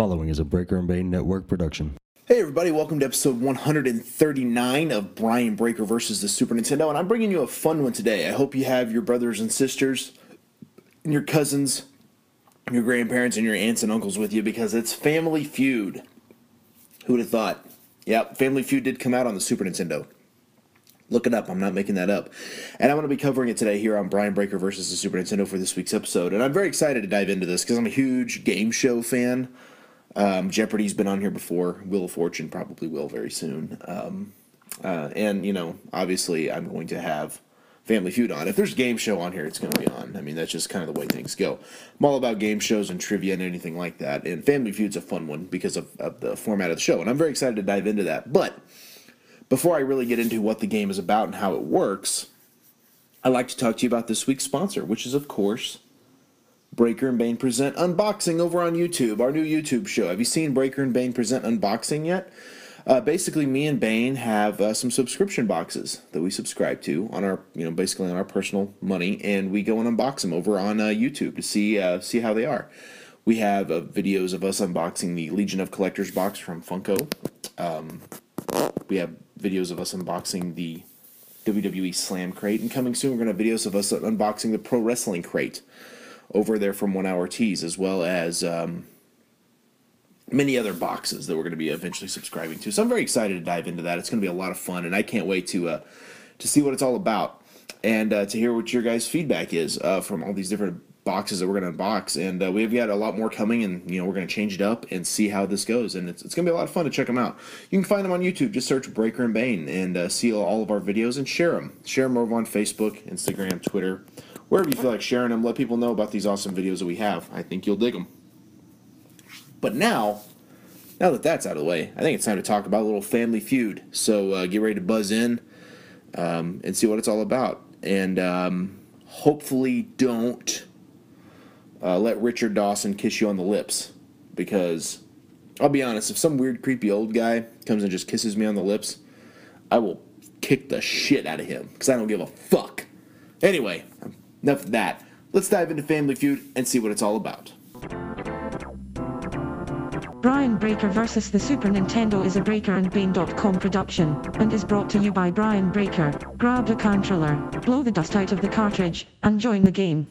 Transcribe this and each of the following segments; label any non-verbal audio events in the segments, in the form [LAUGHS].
following is a Breaker and Bane Network production. Hey everybody, welcome to episode 139 of Brian Breaker versus the Super Nintendo, and I'm bringing you a fun one today. I hope you have your brothers and sisters, and your cousins, your grandparents, and your aunts and uncles with you because it's Family Feud. Who would have thought? Yep, Family Feud did come out on the Super Nintendo. Look it up. I'm not making that up. And I'm going to be covering it today here on Brian Breaker versus the Super Nintendo for this week's episode. And I'm very excited to dive into this because I'm a huge game show fan. Um, Jeopardy's been on here before. Wheel of Fortune probably will very soon. Um, uh, and, you know, obviously I'm going to have Family Feud on. If there's a game show on here, it's going to be on. I mean, that's just kind of the way things go. I'm all about game shows and trivia and anything like that. And Family Feud's a fun one because of, of the format of the show. And I'm very excited to dive into that. But before I really get into what the game is about and how it works, I'd like to talk to you about this week's sponsor, which is, of course, Breaker and Bane Present Unboxing over on YouTube, our new YouTube show. Have you seen Breaker and Bane Present Unboxing yet? Uh, basically, me and Bane have uh, some subscription boxes that we subscribe to on our, you know, basically on our personal money, and we go and unbox them over on uh, YouTube to see uh, see how they are. We have uh, videos of us unboxing the Legion of Collectors box from Funko. Um, we have videos of us unboxing the WWE Slam crate, and coming soon, we're to have videos of us unboxing the Pro Wrestling crate over there from One Hour Tees, as well as um, many other boxes that we're going to be eventually subscribing to. So I'm very excited to dive into that. It's going to be a lot of fun, and I can't wait to uh, to see what it's all about and uh, to hear what your guys' feedback is uh, from all these different boxes that we're going to unbox. And uh, we've got a lot more coming, and you know we're going to change it up and see how this goes. And it's, it's going to be a lot of fun to check them out. You can find them on YouTube. Just search Breaker and Bane and uh, see all of our videos and share them. Share them over on Facebook, Instagram, Twitter, wherever you feel like sharing them. Let people know about these awesome videos that we have. I think you'll dig them. But now, now that that's out of the way, I think it's time to talk about a little family feud. So uh, get ready to buzz in um, and see what it's all about. And um, hopefully, don't uh, let Richard Dawson kiss you on the lips. Because I'll be honest, if some weird, creepy old guy comes and just kisses me on the lips, I will kick the shit out of him. Because I don't give a fuck. Anyway, enough of that. Let's dive into Family Feud and see what it's all about. Brian Breaker vs. the Super Nintendo is a BreakerandBane.com production, and is brought to you by Brian Breaker. Grab a controller, blow the dust out of the cartridge, and join the game.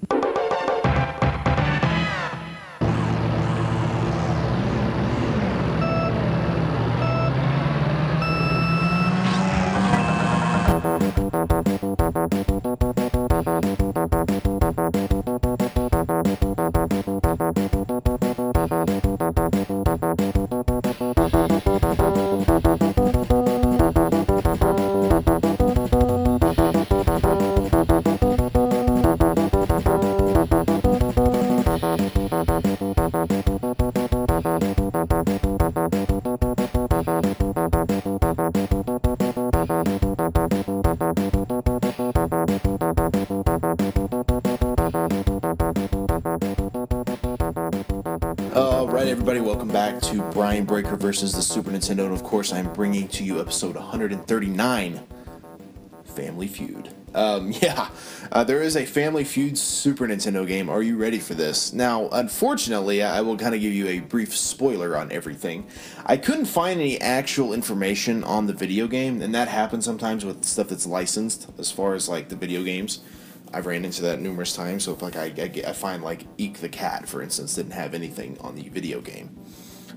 Brian Breaker versus the Super Nintendo. And of course, I'm bringing to you episode 139 Family Feud. Um, [LAUGHS] yeah, uh, there is a Family Feud Super Nintendo game. Are you ready for this? Now, unfortunately, I will kind of give you a brief spoiler on everything. I couldn't find any actual information on the video game, and that happens sometimes with stuff that's licensed as far as like the video games. I've ran into that numerous times. So if like I, I, I find like Eek the Cat, for instance, didn't have anything on the video game,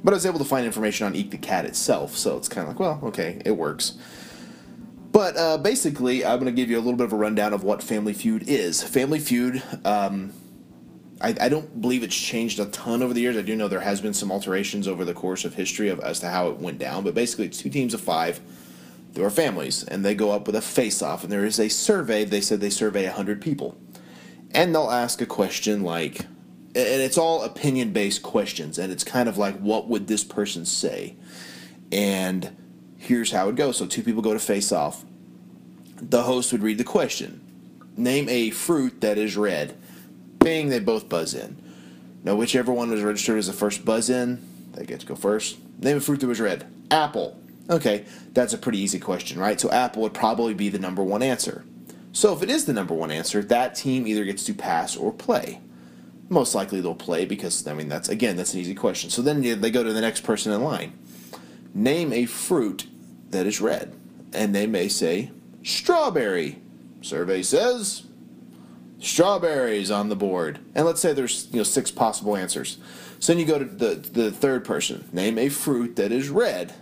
but I was able to find information on Eek the Cat itself. So it's kind of like, well, okay, it works. But uh, basically, I'm going to give you a little bit of a rundown of what Family Feud is. Family Feud, um, I, I don't believe it's changed a ton over the years. I do know there has been some alterations over the course of history of as to how it went down. But basically, it's two teams of five. There are families, and they go up with a face-off, and there is a survey. They said they survey 100 people. And they'll ask a question like, and it's all opinion-based questions, and it's kind of like, what would this person say? And here's how it goes. So two people go to face off. The host would read the question. Name a fruit that is red. Bing, they both buzz in. Now, whichever one was registered as the first buzz in, they get to go first. Name a fruit that was red. Apple. Okay, that's a pretty easy question, right? So apple would probably be the number one answer. So if it is the number one answer, that team either gets to pass or play. Most likely they'll play because I mean that's again that's an easy question. So then they go to the next person in line. Name a fruit that is red, and they may say strawberry. Survey says strawberries on the board, and let's say there's you know six possible answers. So then you go to the the third person. Name a fruit that is red.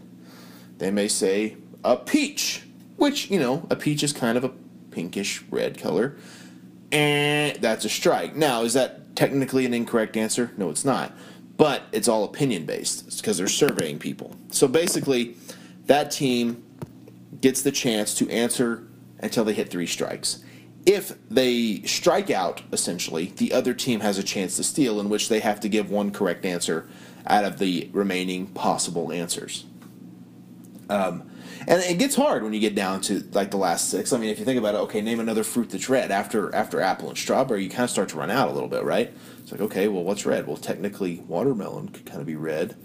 They may say a peach, which you know a peach is kind of a pinkish red color, and that's a strike. Now is that technically an incorrect answer? No, it's not. But it's all opinion based because they're surveying people. So basically, that team gets the chance to answer until they hit three strikes. If they strike out, essentially, the other team has a chance to steal, in which they have to give one correct answer out of the remaining possible answers. Um, and it gets hard when you get down to like the last six. I mean, if you think about it, okay, name another fruit that's red after after apple and strawberry, you kind of start to run out a little bit, right? It's like, okay, well, what's red? Well, technically, watermelon could kind of be red.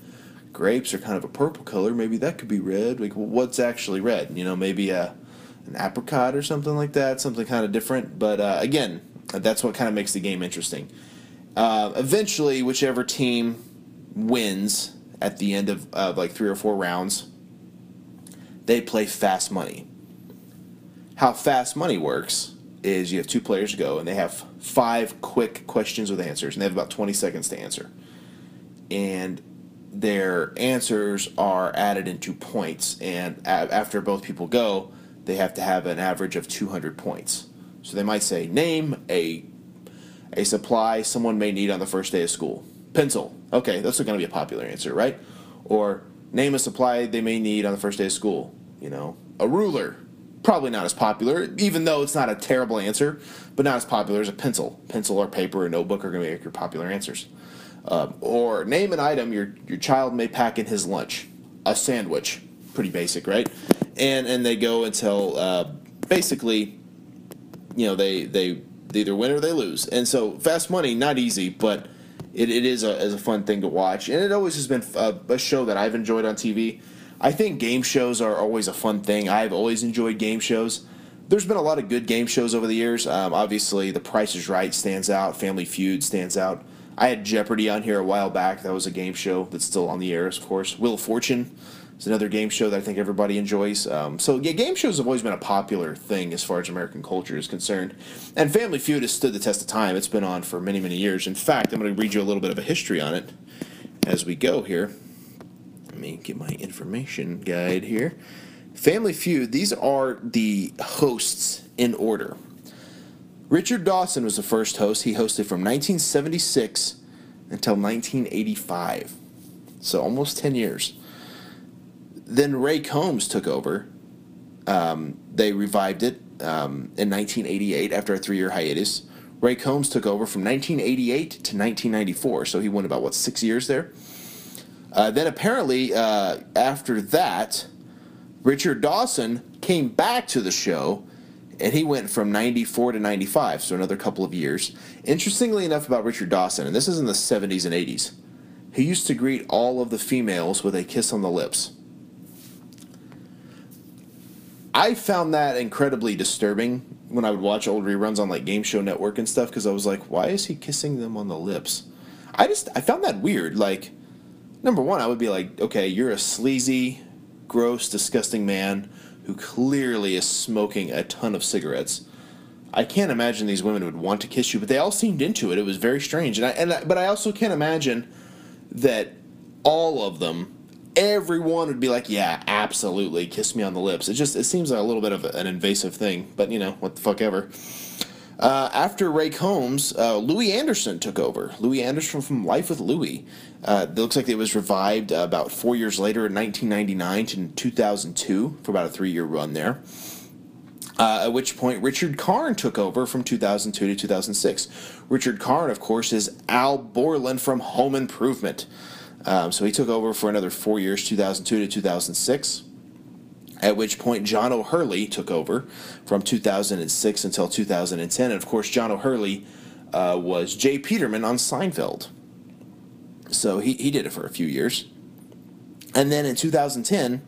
Grapes are kind of a purple color. Maybe that could be red. Like, well, what's actually red? You know, maybe a an apricot or something like that, something kind of different. But uh, again, that's what kind of makes the game interesting. Uh, eventually, whichever team wins at the end of uh, like three or four rounds, they play fast money. How fast money works is you have two players go and they have five quick questions with answers and they have about 20 seconds to answer. And their answers are added into points and after both people go, they have to have an average of 200 points. So they might say name a a supply someone may need on the first day of school. Pencil. Okay, that's going to be a popular answer, right? Or name a supply they may need on the first day of school. You know, a ruler probably not as popular, even though it's not a terrible answer, but not as popular as a pencil. Pencil or paper or notebook are going to be your popular answers. Um, or name an item your your child may pack in his lunch. A sandwich, pretty basic, right? And and they go until uh, basically, you know, they they they either win or they lose. And so fast money, not easy, but it, it is a, is a fun thing to watch, and it always has been a, a show that I've enjoyed on TV. I think game shows are always a fun thing. I've always enjoyed game shows. There's been a lot of good game shows over the years. Um, obviously, The Price is Right stands out. Family Feud stands out. I had Jeopardy on here a while back. That was a game show that's still on the air, of course. Wheel of Fortune is another game show that I think everybody enjoys. Um, so, yeah, game shows have always been a popular thing as far as American culture is concerned. And Family Feud has stood the test of time. It's been on for many, many years. In fact, I'm going to read you a little bit of a history on it as we go here. Let me get my information guide here. Family Feud, these are the hosts in order. Richard Dawson was the first host. He hosted from 1976 until 1985. So almost 10 years. Then Ray Combs took over. Um, they revived it um, in 1988 after a three year hiatus. Ray Combs took over from 1988 to 1994. So he went about, what, six years there? Uh, then apparently, uh, after that, Richard Dawson came back to the show and he went from 94 to 95, so another couple of years. Interestingly enough, about Richard Dawson, and this is in the 70s and 80s, he used to greet all of the females with a kiss on the lips. I found that incredibly disturbing when I would watch old reruns on like Game Show Network and stuff because I was like, why is he kissing them on the lips? I just I found that weird. Like, number one, I would be like, okay, you're a sleazy, gross, disgusting man who clearly is smoking a ton of cigarettes. I can't imagine these women would want to kiss you, but they all seemed into it. It was very strange, and I, and I, but I also can't imagine that all of them, everyone would be like, "Yeah, absolutely, kiss me on the lips." It just it seems like a little bit of an invasive thing, but you know what the fuck ever. Uh, after Ray Combs, uh, Louie Anderson took over. Louie Anderson from Life with Louie. Uh, it looks like it was revived uh, about four years later in 1999 to 2002 for about a three year run there. Uh, at which point Richard Karn took over from 2002 to 2006. Richard Karn, of course, is Al Borland from Home Improvement. Um, so he took over for another four years, 2002 to 2006 at which point John O'Hurley took over from 2006 until 2010. And of course, John O'Hurley uh, was J. Peterman on Seinfeld. So he, he did it for a few years. And then in 2010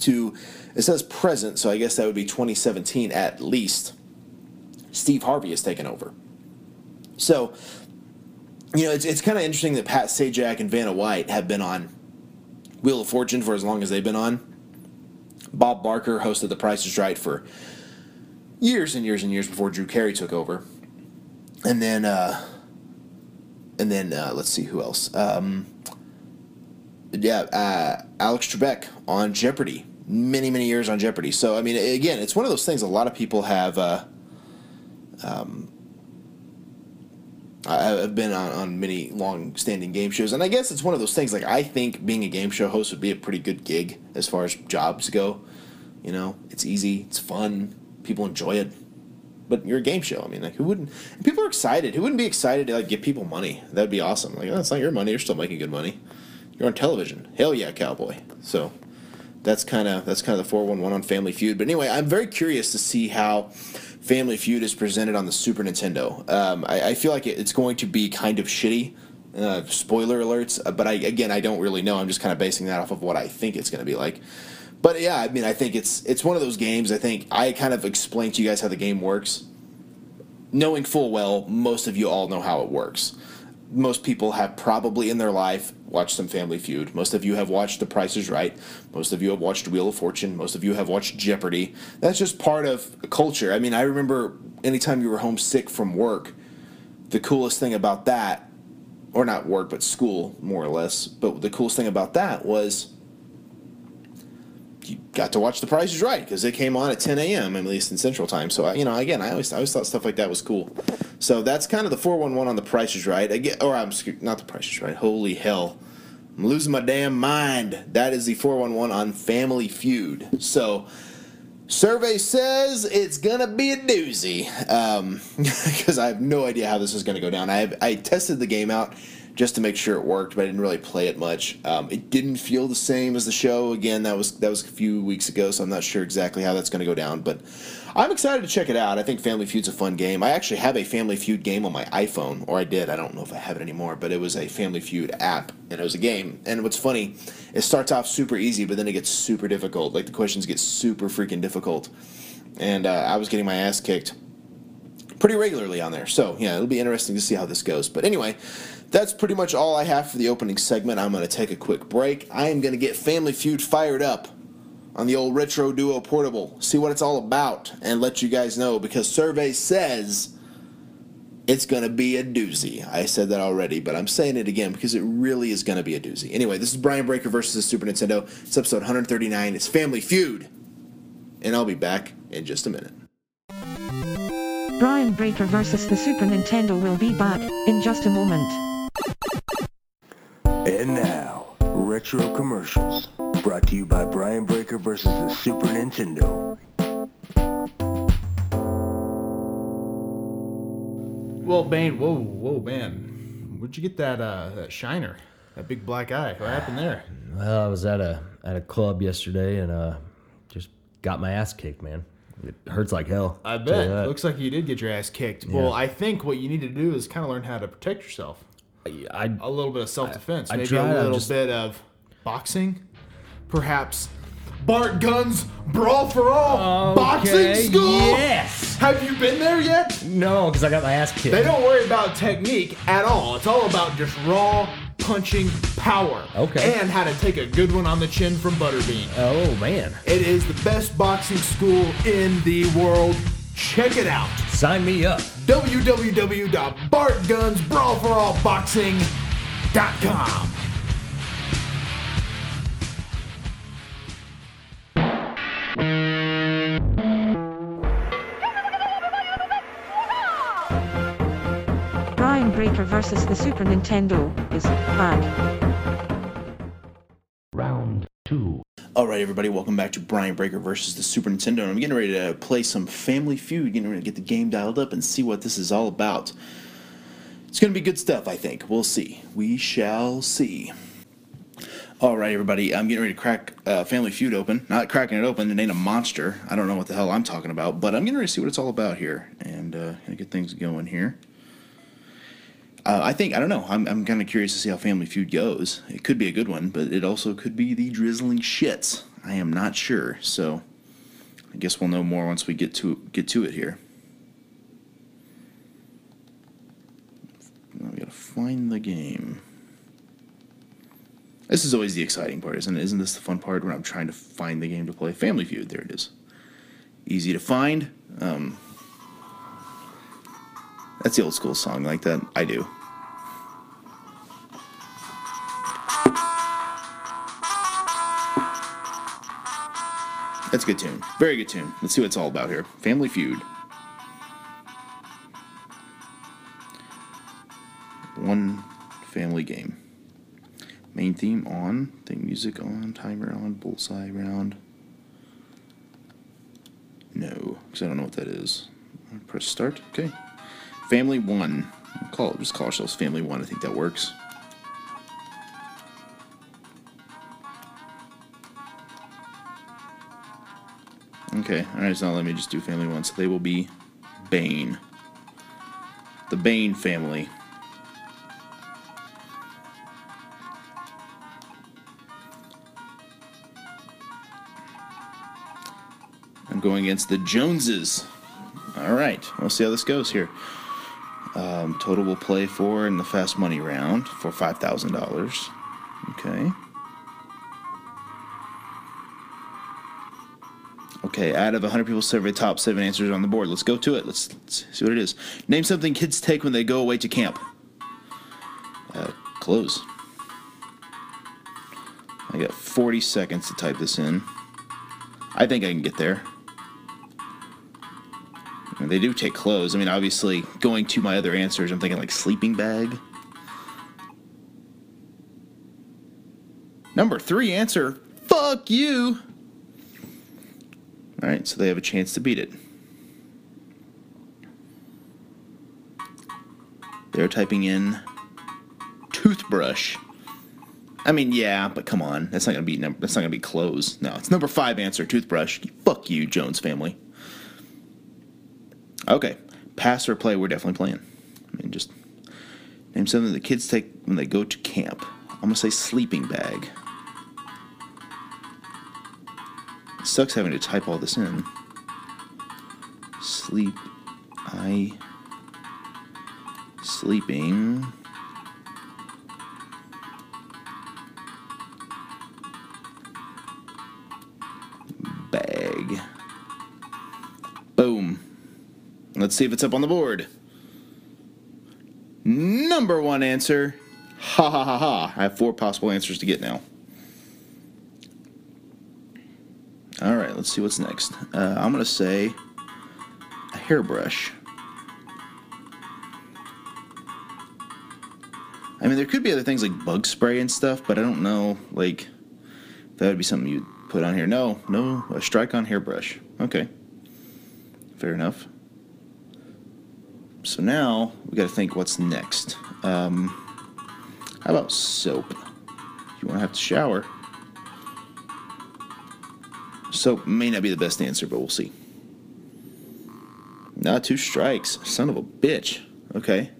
to, it says present, so I guess that would be 2017 at least, Steve Harvey has taken over. So you know, it's it's kind of interesting that Pat Sajak and Vanna White have been on Wheel of Fortune for as long as they've been on. Bob Barker hosted The Price is Right for years and years and years before Drew Carey took over, and then uh, and then uh, let's see who else. Um, yeah, uh, Alex Trebek on Jeopardy, many many years on Jeopardy. So I mean, again, it's one of those things. A lot of people have. Uh, um, I've been on, on many long standing game shows, and I guess it's one of those things. Like I think being a game show host would be a pretty good gig as far as jobs go. You know, it's easy, it's fun, people enjoy it. But you're a game show. I mean, like who wouldn't? People are excited. Who wouldn't be excited to like give people money? That'd be awesome. Like, oh, not your money. You're still making good money. You're on television. Hell yeah, cowboy. So that's kind of that's kind of the four one one on Family Feud. But anyway, I'm very curious to see how Family Feud is presented on the Super Nintendo. Um, I, I, feel like it's going to be kind of shitty. Uh, spoiler alerts, uh, but I again I don't really know. I'm just kind of basing that off of what I think it's going to be like. But yeah, I mean I think it's it's one of those games. I think I kind of explained to you guys how the game works, knowing full well most of you all know how it works most people have probably in their life watched some Family Feud. Most of you have watched The Price is Right. Most of you have watched Wheel of Fortune. Most of you have watched Jeopardy. That's just part of culture. I mean, I remember anytime you were homesick from work, the coolest thing about that, or not work, but school, more or less, but the coolest thing about that was you got to watch The Price is Right because it came on at 10 a.m. at least in Central Time. So you know, again, I always I always thought stuff like that was cool. So that's kind of the 411 on The Price is Right. Again, or I'm not The Price is Right. Holy hell, I'm losing my damn mind. That is the 411 on Family Feud. So. Survey says it's gonna be a doozy because um, [LAUGHS] I have no idea how this is gonna go down. I have, I tested the game out just to make sure it worked, but I didn't really play it much. Um, it didn't feel the same as the show. Again, that was that was a few weeks ago, so I'm not sure exactly how that's going to go down. But I'm excited to check it out. I think Family Feud's a fun game. I actually have a Family Feud game on my iPhone, or I did. I don't know if I have it anymore, but it was a Family Feud app, and it was a game. And what's funny, it starts off super easy, but then it gets super difficult. Like the questions get super freaking difficult, and uh, I was getting my ass kicked pretty regularly on there. So yeah, it'll be interesting to see how this goes. But anyway, that's pretty much all I have for the opening segment. I'm going to take a quick break. I am going to get Family Feud fired up on the old Retro Duo Portable, see what it's all about, and let you guys know because survey says it's going to be a doozy. I said that already, but I'm saying it again because it really is going to be a doozy. Anyway, this is Brian Breaker versus the Super Nintendo. It's episode 139. It's Family Feud. And I'll be back in just a minute. Brian Breaker versus the Super Nintendo will be back in just a moment. And now, retro commercials brought to you by Brian Breaker versus the Super Nintendo. Well, Bane, whoa, whoa, man, where'd you get that uh, that shiner, that big black eye? What happened there? Well, I was at a at a club yesterday and uh, just got my ass kicked, man. It hurts like hell. I bet. Looks like you did get your ass kicked. Yeah. Well, I think what you need to do is kind of learn how to protect yourself. I, a little bit of self defense, maybe tried, a little just... bit of boxing, perhaps. Bart Gunn's Brawl for All okay, boxing school. Yes. Have you been there yet? No, because I got my ass kicked. They don't worry about technique at all. It's all about just raw punching power. Okay. And how to take a good one on the chin from Butterbean. Oh man. It is the best boxing school in the world. Check it out. Sign me up. www.bartgunsbrawlforallboxing.com. Brian Breaker versus the Super Nintendo is back. Round two. All right, everybody, welcome back to Brian Breaker versus the Super Nintendo. I'm getting ready to play some Family Feud, getting ready to get the game dialed up and see what this is all about. It's going to be good stuff, I think. We'll see. We shall see. All right, everybody, I'm getting ready to crack uh, Family Feud open. Not cracking it open, it ain't a monster. I don't know what the hell I'm talking about, but I'm getting ready to see what it's all about here and uh, get things going here. Uh, I think I don't know. I'm I'm kind of curious to see how Family Feud goes. It could be a good one, but it also could be the drizzling shits. I am not sure. So I guess we'll know more once we get to get to it here. Now We gotta find the game. This is always the exciting part, isn't it? Isn't this the fun part when I'm trying to find the game to play? Family Feud, there it is. Easy to find. Um, that's the old school song like that. I do. That's a good tune. Very good tune. Let's see what it's all about here. Family Feud. One family game. Main theme on, theme music on, timer on, bullseye round. No, because I don't know what that is. Press start. Okay. Family one. call it, just call ourselves Family One. I think that works. Okay, alright, so let me just do family one. So they will be Bane. The Bane family. I'm going against the Joneses. Alright, we'll see how this goes here. Um, total will play for in the fast money round for $5,000. Okay. Okay, out of 100 people surveyed, top seven answers on the board. Let's go to it. Let's, let's see what it is. Name something kids take when they go away to camp. Uh, clothes. I got 40 seconds to type this in. I think I can get there. They do take clothes. I mean, obviously, going to my other answers, I'm thinking like sleeping bag. Number three answer. Fuck you. All right, so they have a chance to beat it. They're typing in toothbrush. I mean, yeah, but come on, that's not gonna be number. That's not gonna be clothes. No, it's number five answer. Toothbrush. Fuck you, Jones family. Okay, pass or play. We're definitely playing. I mean, just name something the kids take when they go to camp. I'm gonna say sleeping bag. Sucks having to type all this in. Sleep. I. Sleeping. Bag. Boom. Let's see if it's up on the board. Number one answer. Ha ha ha ha. I have four possible answers to get now. All right, let's see what's next. Uh, I'm going to say a hairbrush. I mean, there could be other things like bug spray and stuff, but I don't know, like, that would be something you'd put on here. No, no, a strike on hairbrush. Okay. Fair enough. So now we got to think what's next. Um, how about soap? You want to have to shower. So may not be the best answer, but we'll see. Not two strikes. Son of a bitch. Okay.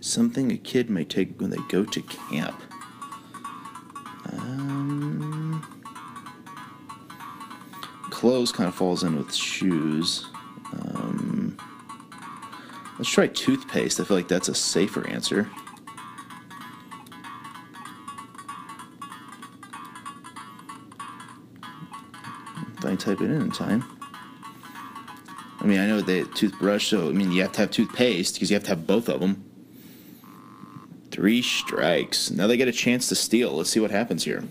Something a kid may take when they go to camp. Um, clothes kind of falls in with shoes. Um, let's try toothpaste. I feel like that's a safer answer. Type it in in time. I mean, I know they toothbrush, so I mean, you have to have toothpaste because you have to have both of them. Three strikes. Now they get a chance to steal. Let's see what happens here.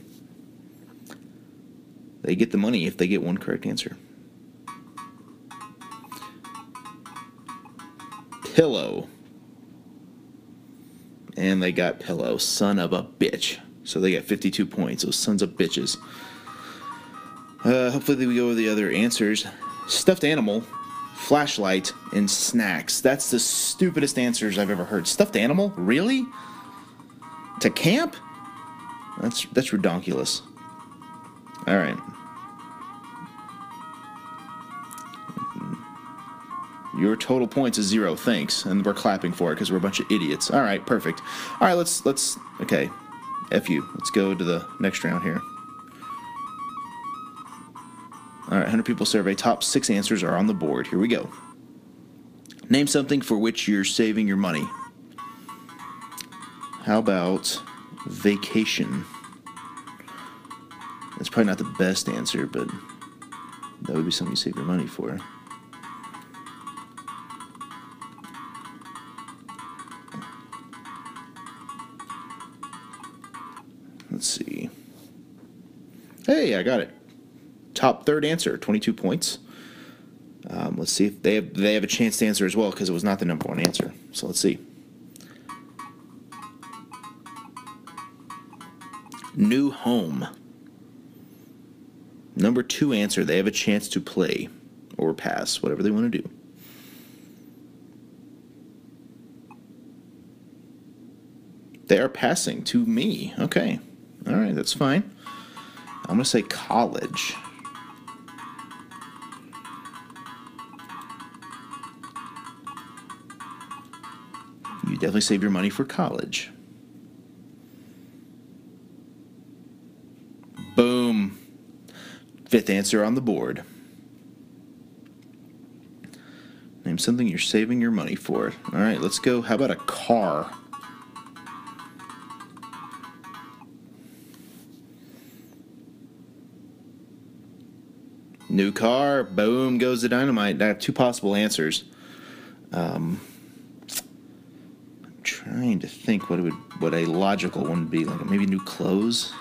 They get the money if they get one correct answer. Pillow. And they got pillow. Son of a bitch. So they got 52 points. Those sons of bitches. Uh, hopefully we go with the other answers. Stuffed animal, flashlight, and snacks. That's the stupidest answers I've ever heard. Stuffed animal? Really? To camp? That's that's redonkulous. All right. Your total points is zero. Thanks, and we're clapping for it because we're a bunch of idiots. All right, perfect. All right, let's let's okay. F you. Let's go to the next round here. All right, 100 people survey. Top six answers are on the board. Here we go. Name something for which you're saving your money. How about vacation? That's probably not the best answer, but that would be something you save your money for. Let's see. Hey, I got it. Top third answer, 22 points. Um, let's see if they have, they have a chance to answer as well because it was not the number one answer. So let's see. New home. Number two answer, they have a chance to play or pass, whatever they want to do. They are passing to me. Okay. All right, that's fine. I'm going to say college. You definitely save your money for college. Boom. Fifth answer on the board. Name something you're saving your money for. All right, let's go. How about a car? New car, boom goes the dynamite. I have two possible answers. Um, trying to think what it would, what a logical one would be. Like maybe new clothes.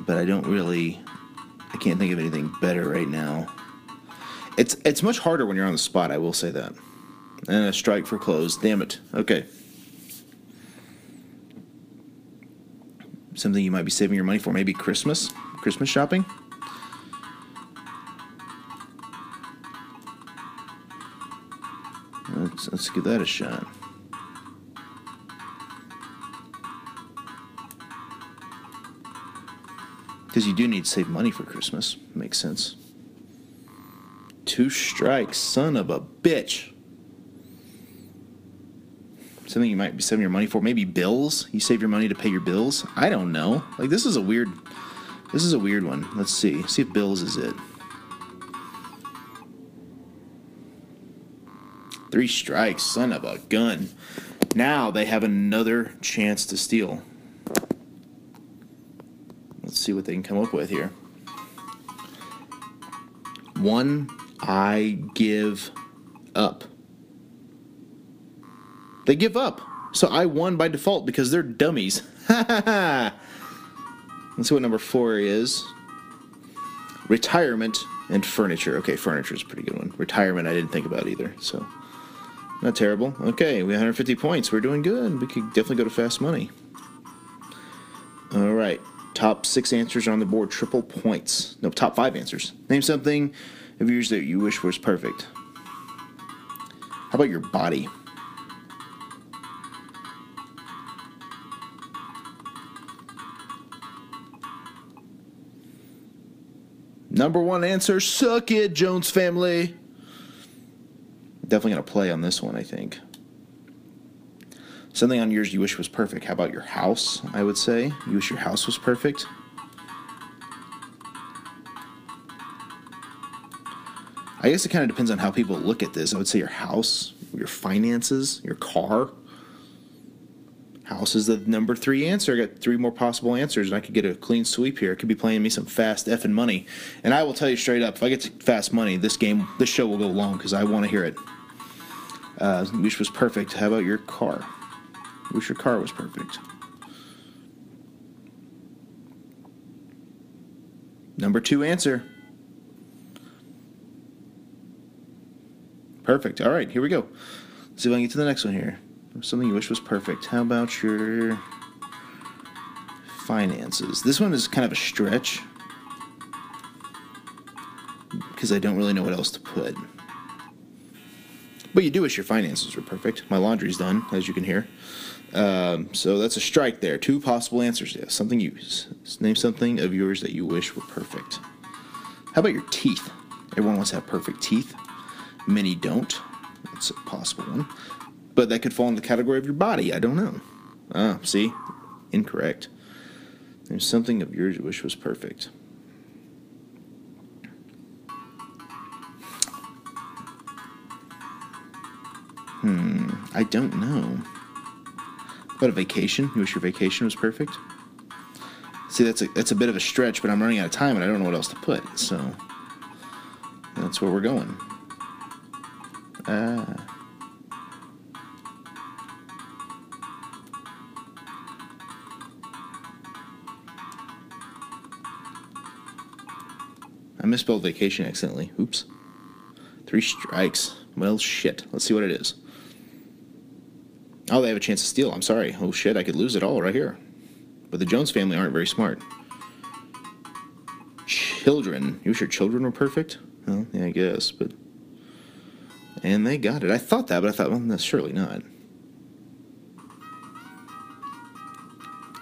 But I don't really, I can't think of anything better right now. It's it's much harder when you're on the spot. I will say that. And a strike for clothes. Damn it. Okay. something you might be saving your money for. Maybe Christmas, Christmas shopping. Let's, let's give that a shot. Because you do need to save money for Christmas. Makes sense. Two strikes, son of a bitch something you might be saving your money for. Maybe bills. You save your money to pay your bills. I don't know. Like this is a weird. This is a weird one. Let's see. See if bills is it. Three strikes, son of a gun. Now they have another chance to steal. Let's see what they can come up with here. One, I give up. They give up. So I won by default because they're dummies. [LAUGHS] Let's see what number four is. Retirement and furniture. Okay, furniture is a pretty good one. Retirement, I didn't think about either. So, not terrible. Okay, we have 150 points. We're doing good. We could definitely go to fast money. All right. Top six answers on the board. Triple points. No, top five answers. Name something of yours that you wish was perfect. How about your body? Number one answer, suck it, Jones family. Definitely going to play on this one, I think. Something on yours you wish was perfect. How about your house? I would say. You wish your house was perfect. I guess it kind of depends on how people look at this. I would say your house, your finances, your car. House is the number three answer. I got three more possible answers, and I could get a clean sweep here. It could be playing me some fast effing money. And I will tell you straight up, if I get fast money, this game, this show will go long because I want to hear it. Uh, wish was perfect. How about your car? Wish your car was perfect. Number two answer. Perfect. All right, here we go. Let's see if I can get to the next one here. Something you wish was perfect. How about your finances? This one is kind of a stretch because I don't really know what else to put. But you do wish your finances were perfect. My laundry's done, as you can hear. Um, so that's a strike there. Two possible answers. Yeah, something you name something of yours that you wish were perfect. How about your teeth? Everyone wants to have perfect teeth. Many don't. That's a possible one. But that could fall in the category of your body. I don't know. Ah, see? Incorrect. There's something of yours you wish was perfect. I don't know. What a vacation? You wish your vacation was perfect? See, that's a that's a bit of a stretch, but I'm running out of time and I don't know what else to put. So that's where we're going. Uh, I misspelled vacation accidentally. Oops. Three strikes. Well, shit. Let's see what it is. Oh, they have a chance to steal. I'm sorry. Oh, shit. I could lose it all right here. But the Jones family aren't very smart. Children. You wish your children were perfect? Well, yeah, I guess, but. And they got it. I thought that, but I thought, well, that's surely not.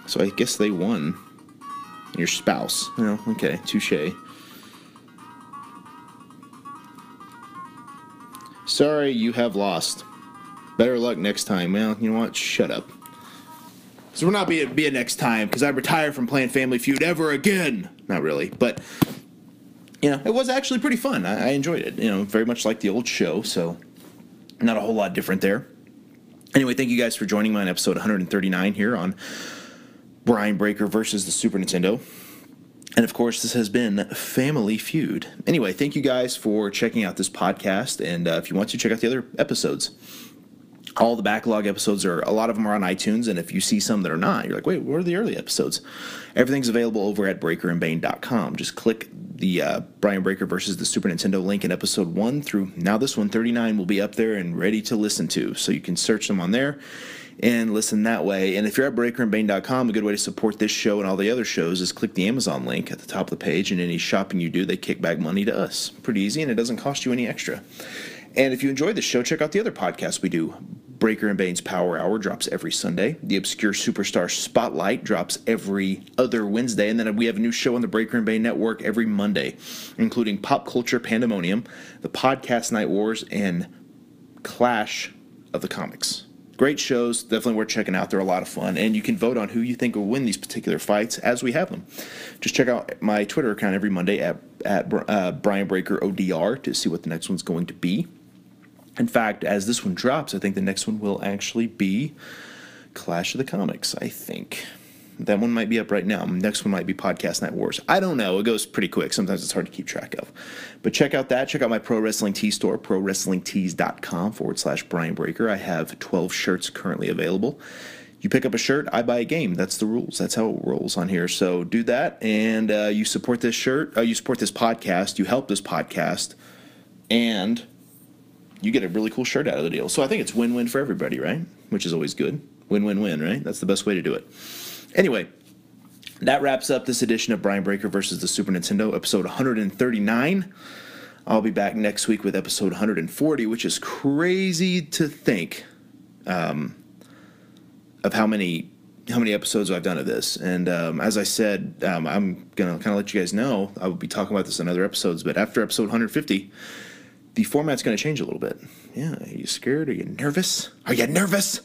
So I guess they won. Your spouse. Well, okay, touche. Sorry, you have lost. Better luck next time. Well, you know what? Shut up. So we're not be be a next time because I retired from playing Family Feud ever again. Not really, but you know, it was actually pretty fun. I, I enjoyed it. You know, very much like the old show. So not a whole lot different there. Anyway, thank you guys for joining me on episode 139 here on Brian Breaker versus the Super Nintendo. And of course, this has been Family Feud. Anyway, thank you guys for checking out this podcast. And uh, if you want to, check out the other episodes. All the backlog episodes are, a lot of them are on iTunes. And if you see some that are not, you're like, wait, what are the early episodes? Everything's available over at breakerandbane.com. Just click the uh, Brian Breaker versus the Super Nintendo link in episode 1 through now this one, 39, will be up there and ready to listen to. So you can search them on there and listen that way. And if you're at breakerandbane.com, a good way to support this show and all the other shows is click the Amazon link at the top of the page, and any shopping you do, they kick back money to us. Pretty easy, and it doesn't cost you any extra. And if you enjoy the show, check out the other podcasts we do. Breaker and Bane's Power Hour drops every Sunday. The Obscure Superstar Spotlight drops every other Wednesday. And then we have a new show on the Breaker and Bane Network every Monday, including Pop Culture Pandemonium, the Podcast Night Wars, and Clash of the Comics. Great shows, definitely worth checking out. They're a lot of fun, and you can vote on who you think will win these particular fights as we have them. Just check out my Twitter account every Monday at at uh, Brian Breaker ODR to see what the next one's going to be. In fact, as this one drops, I think the next one will actually be Clash of the Comics. I think. That one might be up right now. Next one might be Podcast Night Wars. I don't know. It goes pretty quick. Sometimes it's hard to keep track of. But check out that. Check out my Pro Wrestling Tee store, prowrestlingtees.com forward slash Brian Breaker. I have 12 shirts currently available. You pick up a shirt, I buy a game. That's the rules. That's how it rolls on here. So do that, and uh, you support this shirt. Uh, you support this podcast. You help this podcast, and you get a really cool shirt out of the deal. So I think it's win-win for everybody, right? Which is always good. Win-win-win, right? That's the best way to do it. Anyway, that wraps up this edition of Brian Breaker versus the Super Nintendo, episode 139. I'll be back next week with episode 140, which is crazy to think um, of how many how many episodes I've done of this. And um, as I said, um, I'm gonna kind of let you guys know. I will be talking about this in other episodes, but after episode 150, the format's gonna change a little bit. Yeah, are you scared? Are you nervous? Are you nervous?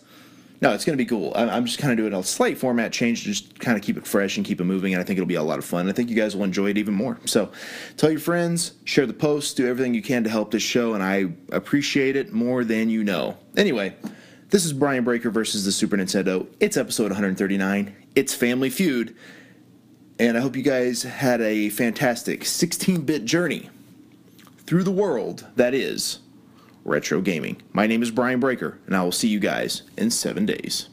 No, it's going to be cool. I'm just kind of doing a slight format change to just kind of keep it fresh and keep it moving, and I think it'll be a lot of fun. I think you guys will enjoy it even more. So tell your friends, share the post, do everything you can to help this show, and I appreciate it more than you know. Anyway, this is Brian Breaker versus the Super Nintendo. It's episode 139. It's Family Feud. And I hope you guys had a fantastic 16 bit journey through the world that is retro gaming. My name is Brian Breaker, and I will see you guys in seven days.